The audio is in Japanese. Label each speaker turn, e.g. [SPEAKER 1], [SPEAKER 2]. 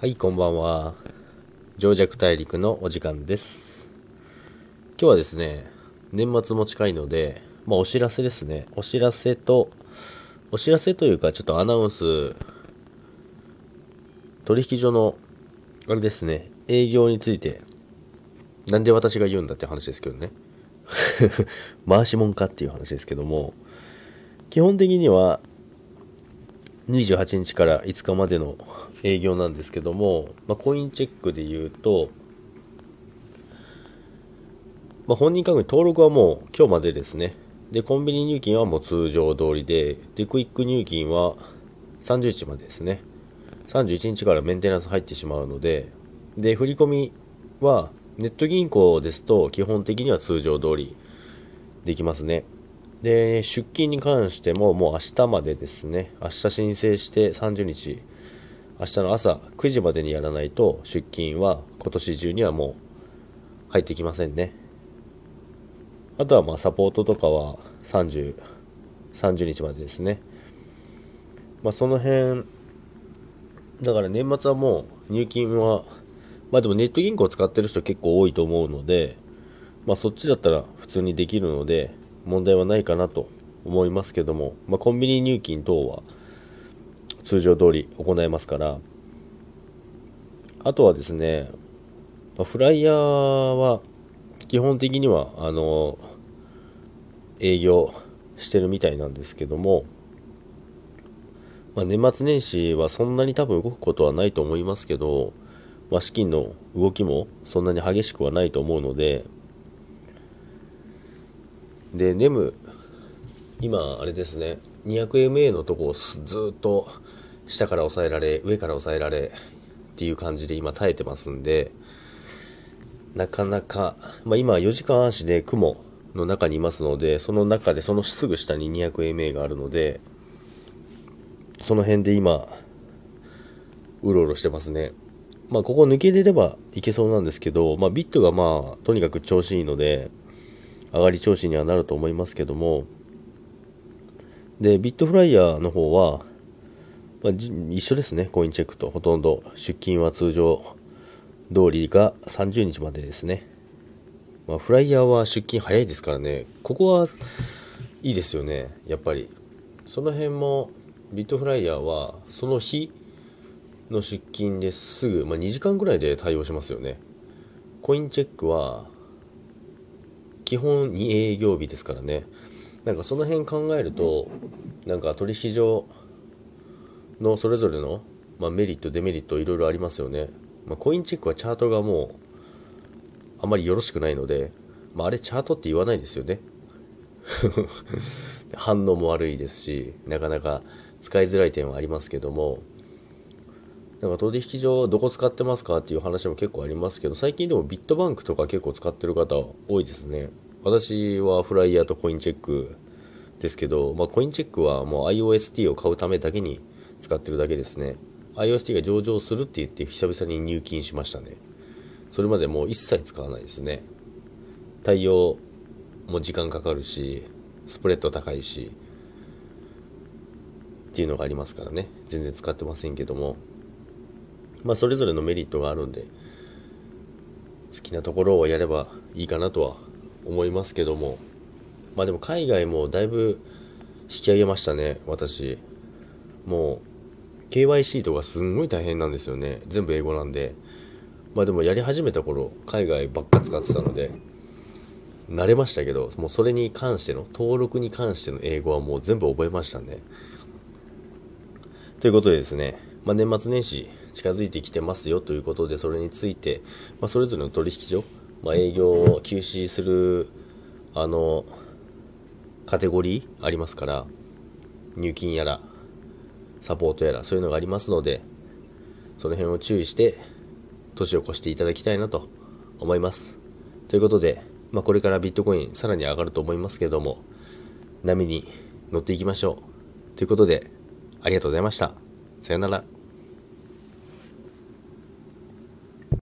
[SPEAKER 1] はい、こんばんは。情弱大陸のお時間です。今日はですね、年末も近いので、まあお知らせですね。お知らせと、お知らせというか、ちょっとアナウンス、取引所の、あれですね、営業について、なんで私が言うんだって話ですけどね。回しもんかっていう話ですけども、基本的には、28日から5日までの営業なんですけども、まあ、コインチェックで言うと、まあ、本人確認登録はもう今日までですね。で、コンビニ入金はもう通常通りで、で、クイック入金は30日までですね。31日からメンテナンス入ってしまうので、で、振り込みはネット銀行ですと基本的には通常通りできますね。で、出金に関してももう明日までですね。明日申請して30日、明日の朝9時までにやらないと出金は今年中にはもう入ってきませんね。あとはまあサポートとかは30、30日までですね。まあその辺、だから年末はもう入金は、まあでもネット銀行使ってる人結構多いと思うので、まあそっちだったら普通にできるので問題はないかなと思いますけども、まあコンビニ入金等は通常通り行えますから、あとはですね、フライヤーは基本的にはあの営業してるみたいなんですけども、まあ、年末年始はそんなに多分動くことはないと思いますけど、まあ、資金の動きもそんなに激しくはないと思うので、で、ネム、今、あれですね、200MA のとこをずっと下から押さえられ、上から押さえられっていう感じで今耐えてますんで、なかなか、まあ、今4時間足で雲の中にいますので、その中でそのすぐ下に 200MA があるので、その辺で今、うろうろしてますね。まあ、ここ抜けれればいけそうなんですけど、まあ、ビットがまあ、とにかく調子いいので、上がり調子にはなると思いますけども、で、ビットフライヤーの方は、まあ、一緒ですね、コインチェックと。ほとんど出金は通常通りが30日までですね。まあ、フライヤーは出金早いですからね、ここはいいですよね、やっぱり。その辺も、ビットフライヤーは、その日の出勤ですぐ、まあ、2時間ぐらいで対応しますよね。コインチェックは、基本2営業日ですからね。なんかその辺考えると、なんか取引所のそれぞれの、まあ、メリット、デメリットいろいろありますよね。まあ、コインチェックはチャートがもう、あまりよろしくないので、まあ、あれチャートって言わないですよね。反応も悪いですし、なかなか使いづらい点はありますけども、なんか取引所どこ使ってますかっていう話も結構ありますけど、最近でもビットバンクとか結構使ってる方多いですね。私はフライヤーとコインチェックですけど、まあ、コインチェックはもう IOST を買うためだけに使ってるだけですね。IOST が上場するって言って久々に入金しましたね。それまでもう一切使わないですね。対応も時間かかるし、スプレッド高いし、っていうのがありますからね。全然使ってませんけども。まあそれぞれのメリットがあるんで、好きなところをやればいいかなとは思いますけども。まあでも海外もだいぶ引き上げましたね、私。もう KYC とかすんごい大変なんですよね。全部英語なんで。まあでもやり始めた頃、海外ばっか使ってたので、慣れましたけど、もうそれに関しての、登録に関しての英語はもう全部覚えましたね。ということでですね、まあ、年末年始近づいてきてますよということで、それについて、まあ、それぞれの取引所、まあ、営業を休止する、あの、カテゴリーありますから、入金やら、サポートやら、そういうのがありますので、その辺を注意して、年を越していただきたいなと思います。ということで、まあ、これからビットコインさらに上がると思いますけれども、波に乗っていきましょう。ということで、ありがとうございました。さよなら。